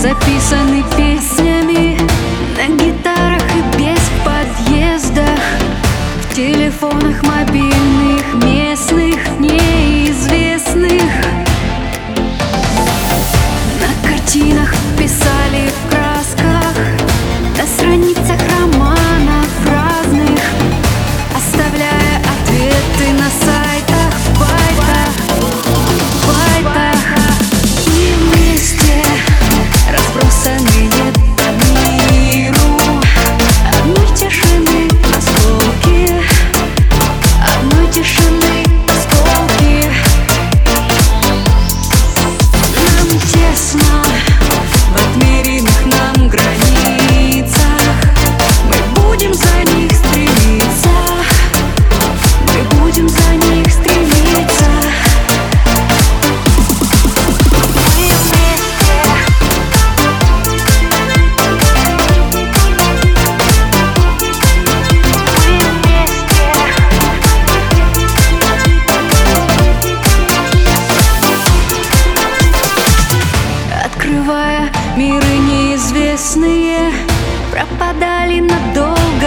Записаны песнями на гитарах и без подъездах. В телефонах мобильных. открывая миры неизвестные, пропадали надолго.